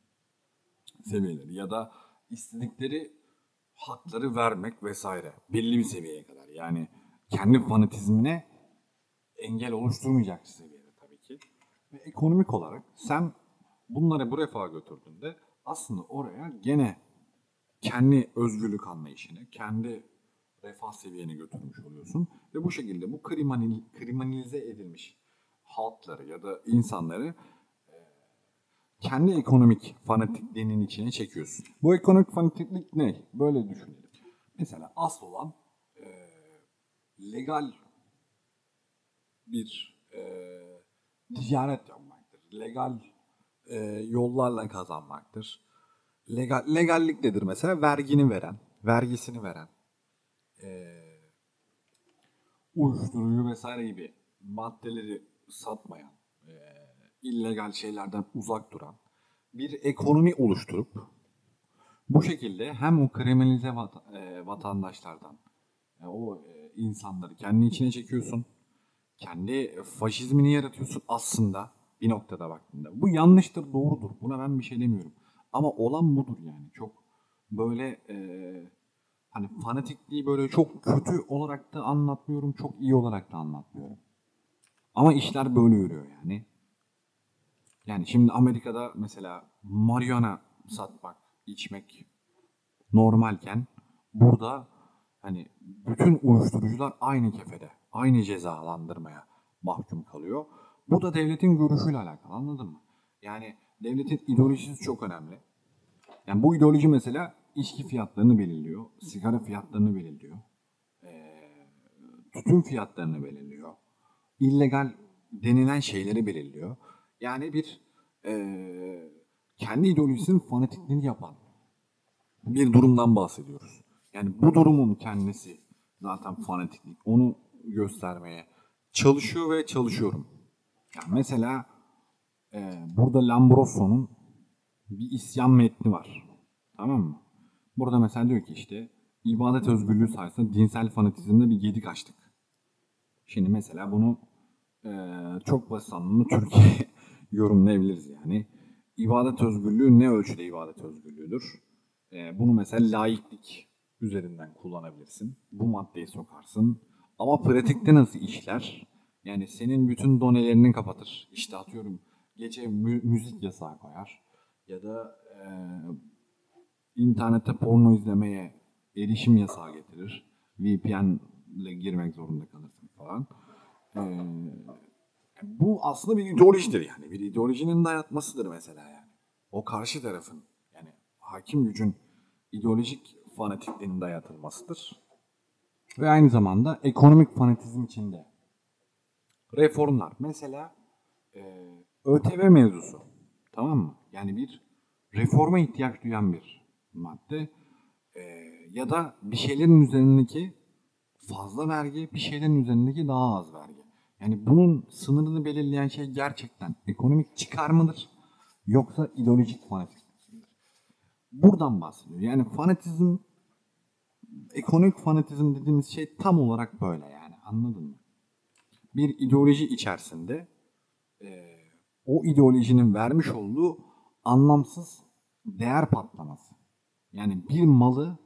seviyeleri ya da istedikleri hakları vermek vesaire. Belli bir seviyeye kadar. Yani kendi fanatizmine engel oluşturmayacak seviyede tabii ki. Ve ekonomik olarak sen bunları bu refaha götürdüğünde aslında oraya gene kendi özgürlük anlayışını, kendi refah seviyeni götürmüş oluyorsun. Ve bu şekilde bu kriminal, kriminalize edilmiş halkları ya da insanları e, kendi ekonomik fanatikliğinin içine çekiyorsun. Bu ekonomik fanatiklik ne? Böyle düşünelim. Mesela asıl olan e, legal bir e, ticaret yapmaktır. Legal e, yollarla kazanmaktır. Legal, legallik nedir mesela? Vergini veren, vergisini veren, e, uyuşturucu vesaire gibi maddeleri satmayan, e, illegal şeylerden uzak duran bir ekonomi oluşturup bu şekilde hem o kriminalize vat- e, vatandaşlardan e, o e, insanları kendi içine çekiyorsun. Kendi faşizmini yaratıyorsun aslında bir noktada baktığında. Bu yanlıştır, doğrudur. Buna ben bir şey demiyorum. Ama olan budur yani. Çok böyle e, hani fanatikliği böyle çok kötü olarak da anlatmıyorum. Çok iyi olarak da anlatmıyorum. Ama işler böyle yürüyor yani. Yani şimdi Amerika'da mesela marihuana satmak, içmek normalken burada hani bütün uyuşturucular aynı kefede, aynı cezalandırmaya mahkum kalıyor. Bu da devletin görüşüyle alakalı anladın mı? Yani devletin ideolojisi çok önemli. Yani bu ideoloji mesela içki fiyatlarını belirliyor, sigara fiyatlarını belirliyor, eee, tütün fiyatlarını belirliyor, illegal denilen şeyleri belirliyor. Yani bir eee, kendi ideolojisinin fanatikliğini yapan bir durumdan bahsediyoruz. Yani bu durumun kendisi zaten fanatiklik. Onu göstermeye çalışıyor ve çalışıyorum. Yani mesela e, burada Lambrosso'nun bir isyan metni var. Tamam mı? Burada mesela diyor ki işte ibadet özgürlüğü sayesinde dinsel fanatizmde bir gedik açtık. Şimdi mesela bunu e, çok basit anlamda Türkiye yorumlayabiliriz yani. İbadet özgürlüğü ne ölçüde ibadet özgürlüğüdür? E, bunu mesela laiklik üzerinden kullanabilirsin. Bu maddeyi sokarsın. Ama pratikte nasıl işler? Yani senin bütün donelerini kapatır. İşte atıyorum gece mü- müzik yasağı koyar. Ya da e, internette porno izlemeye erişim yasağı getirir. VPN ile girmek zorunda kalırsın falan. E, bu aslında bir ideolojidir yani. Bir ideolojinin dayatmasıdır mesela yani. O karşı tarafın yani hakim gücün ideolojik fanatikliğinin dayatılmasıdır. Ve aynı zamanda ekonomik fanatizm içinde reformlar. Mesela e, ÖTV mevzusu. Tamam mı? Yani bir reforma ihtiyaç duyan bir madde. Ee, ya da bir şeylerin üzerindeki fazla vergi, bir şeylerin üzerindeki daha az vergi. Yani bunun sınırını belirleyen şey gerçekten ekonomik çıkar mıdır? Yoksa ideolojik fanatizm midir? Buradan bahsediyor. Yani fanatizm, ekonomik fanatizm dediğimiz şey tam olarak böyle yani anladın mı? Bir ideoloji içerisinde e, o ideolojinin vermiş olduğu anlamsız değer patlaması. Yani bir malı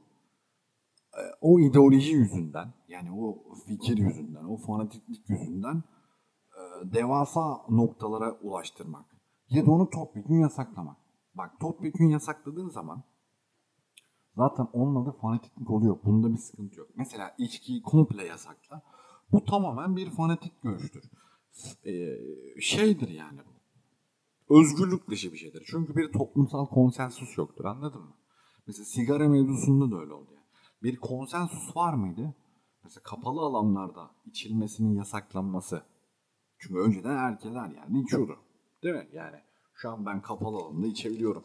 e, o ideoloji yüzünden yani o fikir yüzünden, o fanatiklik yüzünden e, devasa noktalara ulaştırmak. Ya da onu topyekun yasaklamak. Bak topyekun yasakladığın zaman zaten onun adı fanatiklik oluyor. Bunda bir sıkıntı yok. Mesela içkiyi komple yasakla. Bu tamamen bir fanatik görüştür. E, şeydir yani. Özgürlük dışı bir şeydir. Çünkü bir toplumsal konsensus yoktur anladın mı? Mesela sigara mevzusunda da öyle oldu yani. Bir konsensus var mıydı? Mesela kapalı alanlarda içilmesinin yasaklanması. Çünkü önceden herkes her yerde içiyordu. Değil mi? Yani şu an ben kapalı alanda içebiliyorum.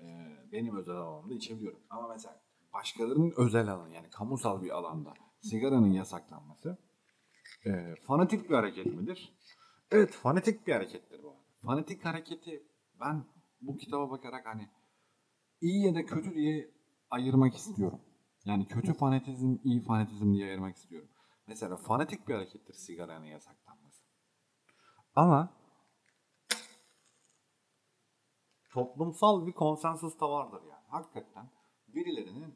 Ee, benim özel alanımda içebiliyorum. Ama mesela başkalarının özel alanı yani kamusal bir alanda sigaranın yasaklanması e, fanatik bir hareket midir? Evet fanatik bir harekettir bu. Fanatik hareketi ben bu kitaba bakarak hani iyi ya da kötü diye ayırmak istiyorum. Yani kötü fanatizm, iyi fanatizm diye ayırmak istiyorum. Mesela fanatik bir harekettir sigaranın yasaklanması. Ama toplumsal bir konsensus da vardır yani. Hakikaten birilerinin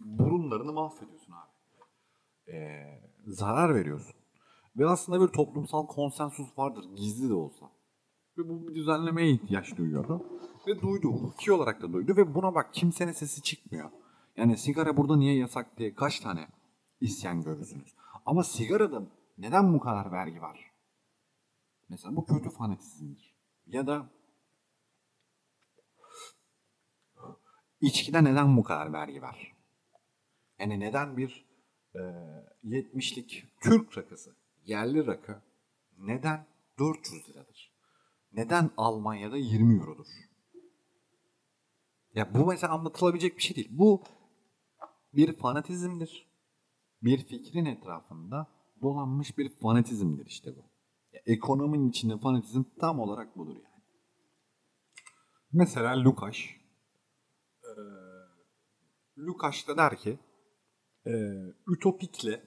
burunlarını mahvediyorsun abi. Ee, zarar veriyorsun. Ve aslında bir toplumsal konsensus vardır gizli de olsa. Ve bu bir düzenlemeye ihtiyaç duyuyordu. Ve duydu. Hukuki olarak da duydu. Ve buna bak kimsenin sesi çıkmıyor. Yani sigara burada niye yasak diye kaç tane isyan görürsünüz. Ama sigarada neden bu kadar vergi var? Mesela bu kötü fanatizmdir. Ya da içkide neden bu kadar vergi var? Yani neden bir e, 70'lik Türk rakısı, yerli rakı neden 400 liradır? Neden Almanya'da 20 eurodur? Ya bu mesela anlatılabilecek bir şey değil. Bu bir fanatizmdir. Bir fikrin etrafında dolanmış bir fanatizmdir işte bu. Ya ekonominin içinde fanatizm tam olarak budur yani. Mesela Lukács e, Lukács da der ki e, ütopikle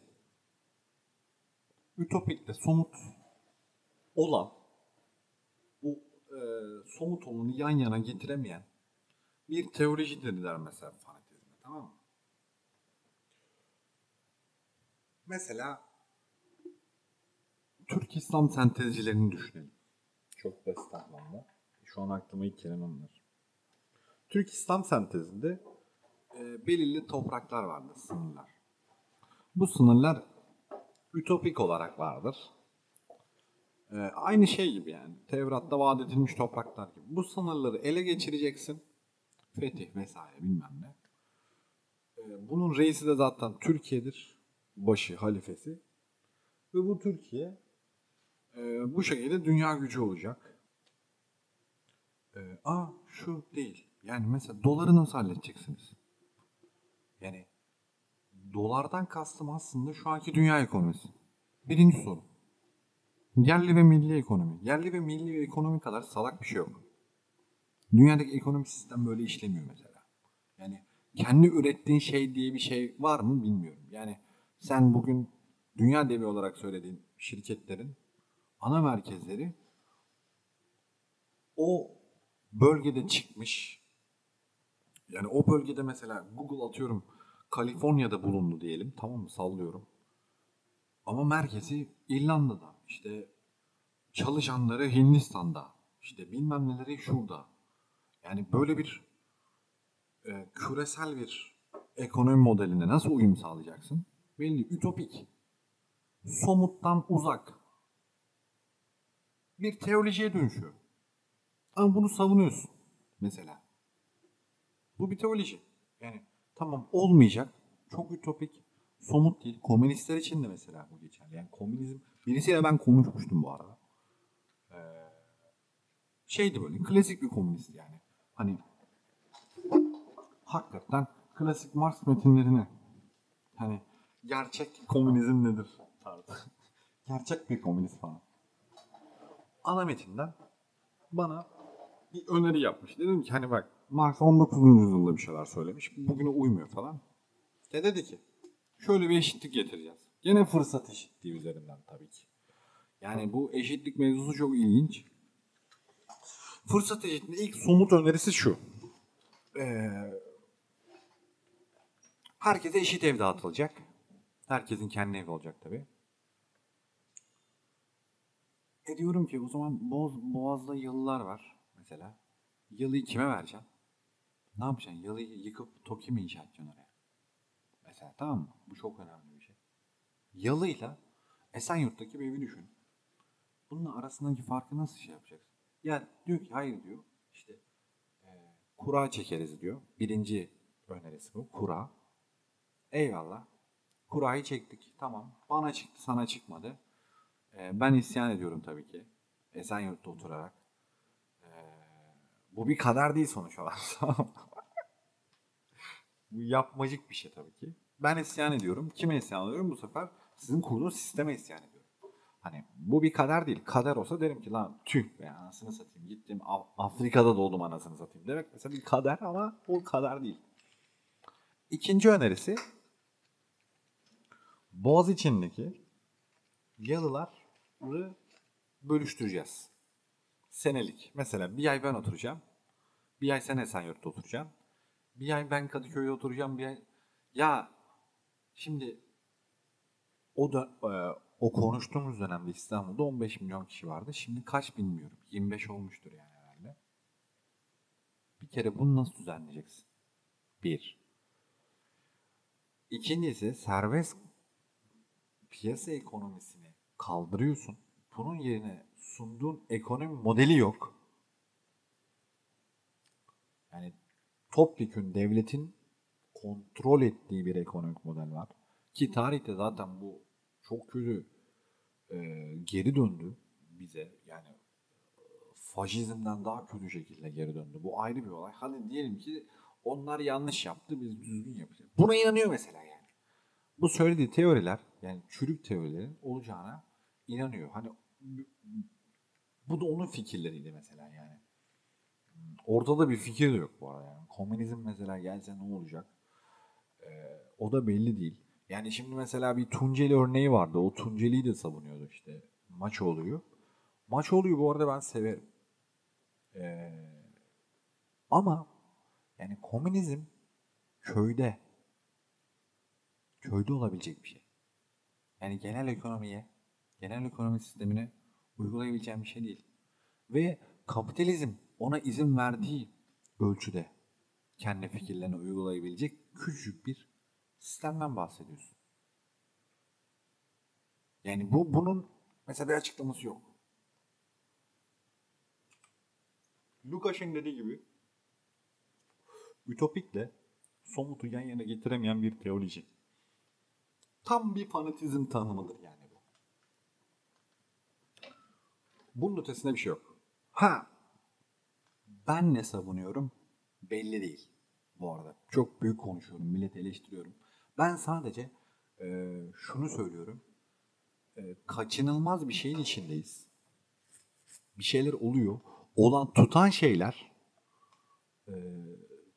ütopikle somut olan e, somut olanı yan yana getiremeyen bir teolojidir der mesela fanatizme tamam mı? Mesela Türk İslam sentezcilerini düşünelim. Çok basit anlamda. Şu an aklıma ilk gelen onlar. Türk İslam sentezinde e, belirli topraklar vardır, sınırlar. Bu sınırlar ütopik olarak vardır. E, aynı şey gibi yani. Tevrat'ta vaat edilmiş topraklar gibi. Bu sınırları ele geçireceksin. Fetih vesaire bilmem ne. E, bunun reisi de zaten Türkiye'dir. Başı, halifesi. Ve bu Türkiye e, bu şekilde dünya gücü olacak. E, aa şu değil. Yani mesela doları nasıl halledeceksiniz? Yani dolardan kastım aslında şu anki dünya ekonomisi. Birinci soru. Yerli ve milli ekonomi. Yerli ve milli ekonomi kadar salak bir şey yok. Dünyadaki ekonomik sistem böyle işlemiyor mesela. Yani kendi ürettiğin şey diye bir şey var mı bilmiyorum. Yani sen bugün dünya devi olarak söylediğin şirketlerin ana merkezleri o bölgede çıkmış. Yani o bölgede mesela Google atıyorum Kaliforniya'da bulundu diyelim. Tamam mı? Sallıyorum. Ama merkezi İrlanda'da. İşte çalışanları Hindistan'da. İşte bilmem neleri şurada. Yani böyle bir e, küresel bir ekonomi modeline nasıl uyum sağlayacaksın? Belli, ütopik. Somuttan uzak. Bir teolojiye dönüşüyor. Ama bunu savunuyorsun mesela. Bu bir teoloji. Yani tamam olmayacak. Çok ütopik. Somut değil. Komünistler için de mesela bu geçerli. Yani komünizm birisiyle ben konuşmuştum bu arada. Ee, şeydi böyle klasik bir komünist yani. Hani hakikaten klasik Marx metinlerini hani gerçek komünizm nedir gerçek bir komünist falan. Ana metinden bana bir öneri yapmış. Dedim ki hani bak Marx 19. yüzyılda bir şeyler söylemiş. Bugüne uymuyor falan. Ya dedi ki şöyle bir eşitlik getireceğiz. Gene fırsat eşitliği üzerinden tabii ki. Yani bu eşitlik mevzusu çok ilginç. Fırsat eşitliği ilk somut önerisi şu. Ee, herkese eşit ev dağıtılacak. Herkesin kendi evi olacak tabii. E diyorum ki o zaman Boğaz, Boğaz'da yılılar var mesela. Yılıyı kime vereceksin? Ne yapacaksın? Yılıyı yıkıp TOKİ mi inşa edeceksin oraya? Mesela tamam mı? Bu çok önemli. Yalıyla Esenyurt'taki bir evi düşün. Bunun arasındaki farkı nasıl şey yapacaksın? Ya diyor ki hayır diyor. İşte e, kura çekeriz diyor. Birinci önerisi bu. Kura. Eyvallah. Kurayı çektik. Tamam. Bana çıktı sana çıkmadı. E, ben isyan ediyorum tabii ki. Esenyurt'ta oturarak. E, bu bir kader değil sonuç olarak. bu yapmacık bir şey tabii ki. Ben isyan ediyorum. Kime isyan ediyorum? Bu sefer sizin kurduğunuz sisteme isyan ediyorum. Hani bu bir kader değil. Kader olsa derim ki lan tüh be anasını satayım. Gittim Af- Afrika'da doğdum anasını satayım. Demek mesela bir kader ama bu kader değil. İkinci önerisi Boğaz içindeki yalıları bölüştüreceğiz. Senelik. Mesela bir ay ben oturacağım. Bir ay sen Esenyurt'ta oturacaksın. Bir ay ben Kadıköy'de oturacağım. Bir ay... Ya şimdi o da e, o konuştuğumuz dönemde İstanbul'da 15 milyon kişi vardı. Şimdi kaç bilmiyorum. 25 olmuştur yani herhalde. Bir kere bunu nasıl düzenleyeceksin? Bir. İkincisi serbest piyasa ekonomisini kaldırıyorsun. Bunun yerine sunduğun ekonomi modeli yok. Yani topyekun devletin kontrol ettiği bir ekonomik model var. Ki tarihte zaten bu çok kötü e, geri döndü bize. Yani faşizmden daha kötü şekilde geri döndü. Bu ayrı bir olay. Hadi diyelim ki onlar yanlış yaptı, biz düzgün yapacağız. Buna inanıyor mesela yani. Bu söylediği teoriler, yani çürük teorilerin olacağına inanıyor. Hani bu da onun fikirleriydi mesela yani. Ortada bir fikir de yok bu arada yani. Komünizm mesela gelse ne olacak? Ee, o da belli değil. Yani şimdi mesela bir Tunceli örneği vardı. O Tunceli'yi de savunuyordu işte. Maç oluyor. Maç oluyor bu arada ben severim. Ee, ama yani komünizm köyde köyde olabilecek bir şey. Yani genel ekonomiye, genel ekonomi sistemine uygulayabileceğim bir şey değil. Ve kapitalizm ona izin verdiği ölçüde kendi fikirlerini uygulayabilecek küçük bir sistemden bahsediyorsun. Yani bu bunun mesela bir açıklaması yok. Lukas'ın dediği gibi ütopikle somutu yan yana getiremeyen bir teoloji. Tam bir fanatizm tanımıdır yani bu. Bunun ötesinde bir şey yok. Ha, ben ne savunuyorum belli değil bu arada. Çok büyük konuşuyorum, milleti eleştiriyorum. Ben sadece e, şunu söylüyorum. E, kaçınılmaz bir şeyin içindeyiz. Bir şeyler oluyor. Olan tutan şeyler e,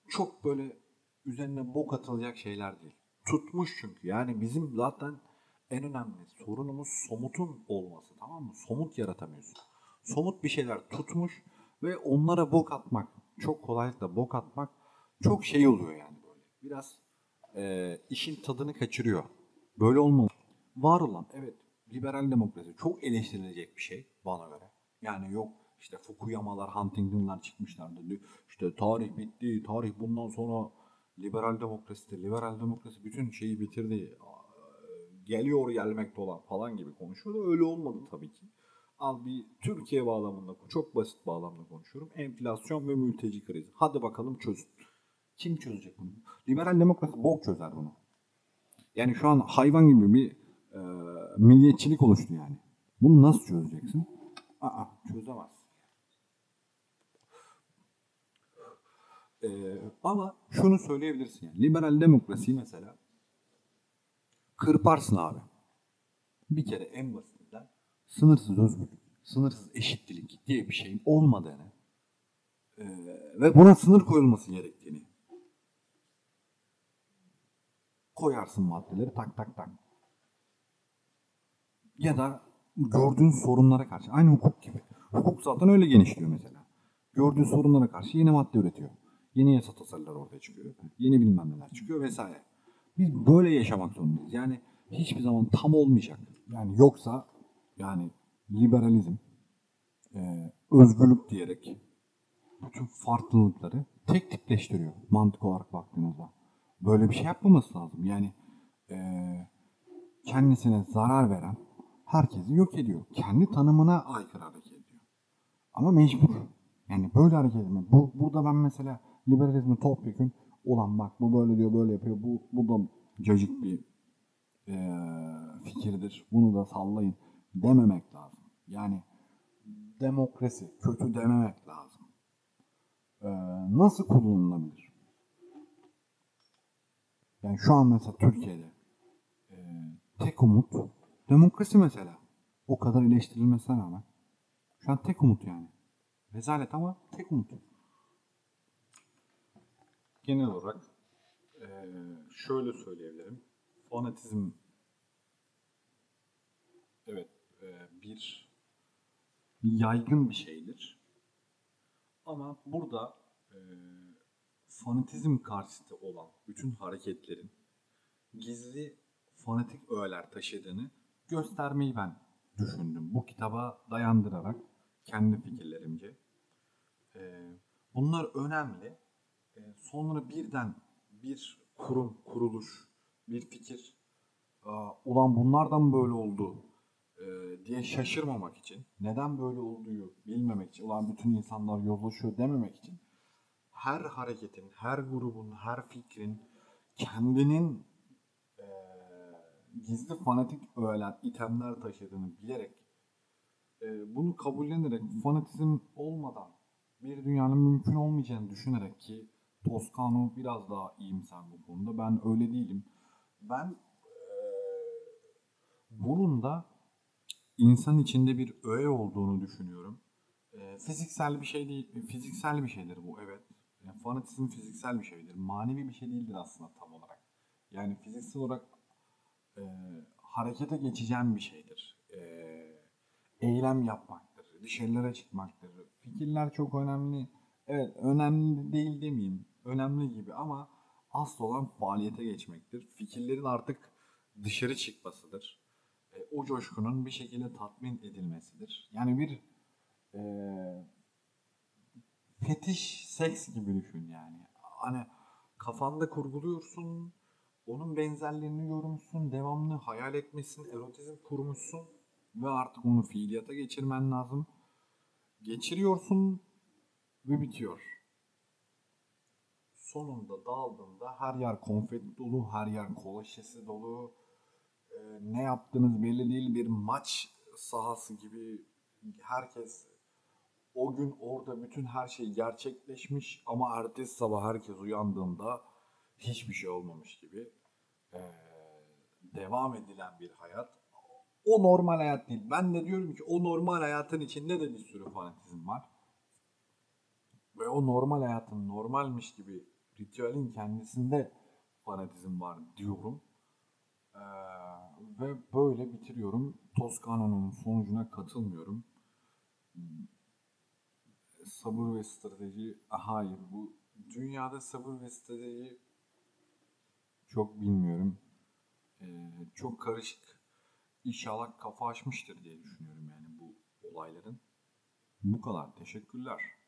çok böyle üzerine bok atılacak şeyler değil. Tutmuş çünkü. Yani bizim zaten en önemli sorunumuz somutun olması tamam mı? Somut yaratamıyorsun. Somut bir şeyler tutmuş ve onlara bok atmak, çok kolaylıkla bok atmak çok şey oluyor yani böyle. Biraz e, işin tadını kaçırıyor. Böyle olmamalı. Var olan evet liberal demokrasi çok eleştirilecek bir şey bana göre. Yani yok işte Fukuyama'lar, Huntington'lar çıkmışlar dedi. İşte tarih bitti, tarih bundan sonra liberal demokrasi, liberal demokrasi bütün şeyi bitirdi. Geliyor gelmekte olan falan gibi konuşuyor öyle olmadı tabii ki. Al bir Türkiye bağlamında, çok basit bağlamda konuşuyorum. Enflasyon ve mülteci krizi. Hadi bakalım çözün. Kim çözecek bunu? Liberal demokrasi bok çözer bunu. Yani şu an hayvan gibi bir e, milliyetçilik oluştu yani. Bunu nasıl çözeceksin? Aa, çözemez. Ee, ama şunu söyleyebilirsin yani. Liberal demokrasiyi mesela kırparsın abi. Bir kere en basitinden sınırsız özgürlük, sınırsız eşitlik diye bir şeyin olmadığını ee, ve buna sınır koyulması gerektiğini koyarsın maddeleri tak tak tak. Ya da gördüğün sorunlara karşı aynı hukuk gibi. Hukuk zaten öyle genişliyor mesela. Gördüğü sorunlara karşı yeni madde üretiyor. Yeni yasa tasarıları ortaya çıkıyor. Yeni bilmem neler çıkıyor vesaire. Biz böyle yaşamak zorundayız. Yani hiçbir zaman tam olmayacak. Yani yoksa yani liberalizm, e, özgürlük diyerek bütün farklılıkları tek tipleştiriyor mantık olarak baktığınızda. Böyle bir şey yapmaması lazım. Yani e, kendisine zarar veren herkesi yok ediyor. Kendi tanımına aykırı hareket ediyor. Ama mecbur. Yani böyle hareket etme. Bu, burada ben mesela liberalizmi topyekun olan bak bu böyle diyor böyle yapıyor. Bu, bu da cacık bir e, fikirdir. Bunu da sallayın dememek lazım. Yani demokrasi kötü dememek lazım. E, nasıl kullanılabilir? Yani şu an mesela Türkiye'de e, tek umut demokrasi mesela. O kadar eleştirilmesine rağmen. Şu an tek umut yani. Rezalet ama tek umut. Genel olarak e, şöyle söyleyebilirim. Fanatizm evet e, bir yaygın bir şeydir. Ama burada e, fanatizm karşıtı olan bütün hareketlerin gizli fanatik öğeler taşıdığını göstermeyi ben düşündüm. Bu kitaba dayandırarak kendi fikirlerimce. Ee, bunlar önemli. Ee, sonra birden bir kurum, kuruluş, bir fikir Aa, ulan bunlardan böyle oldu e, diye şaşırmamak için, neden böyle olduğu bilmemek için, ulan bütün insanlar yozlaşıyor dememek için her hareketin, her grubun, her fikrin kendinin e, gizli fanatik öğeler, itemler taşıdığını bilerek e, bunu kabullenerek fanatizm olmadan bir dünyanın mümkün olmayacağını düşünerek ki Toscano biraz daha iyimser bu konuda. Ben öyle değilim. Ben e, bunun da insan içinde bir öğe olduğunu düşünüyorum. E, fiziksel bir şey değil, fiziksel bir şeydir bu evet. Yani fanatizm fiziksel bir şeydir. Manevi bir şey değildir aslında tam olarak. Yani fiziksel olarak e, harekete geçeceğim bir şeydir. E, eylem yapmaktır. Dışarılara çıkmaktır. Fikirler çok önemli. Evet önemli değil demeyeyim. Önemli gibi ama asıl olan faaliyete geçmektir. Fikirlerin artık dışarı çıkmasıdır. E, o coşkunun bir şekilde tatmin edilmesidir. Yani bir e, fetiş seks gibi düşün yani. Hani kafanda kurguluyorsun, onun benzerlerini görmüşsün, devamlı hayal etmişsin, erotizm kurmuşsun ve artık onu fiiliyata geçirmen lazım. Geçiriyorsun ve bitiyor. Sonunda daldığında her yer konfeti dolu, her yer kola şişesi dolu. Ee, ne yaptığınız belli değil bir maç sahası gibi herkes o gün orada bütün her şey gerçekleşmiş ama ertesi sabah herkes uyandığında hiçbir şey olmamış gibi ee, devam edilen bir hayat. O normal hayat değil. Ben de diyorum ki o normal hayatın içinde de bir sürü fanatizm var. Ve o normal hayatın normalmiş gibi ritüelin kendisinde fanatizm var diyorum. Ee, ve böyle bitiriyorum. Toscana'nın sonucuna katılmıyorum. Sabır ve strateji, hayır bu dünyada sabır ve strateji çok bilmiyorum. Ee, çok karışık. İnşallah kafa açmıştır diye düşünüyorum yani bu olayların. Bu kadar. Teşekkürler.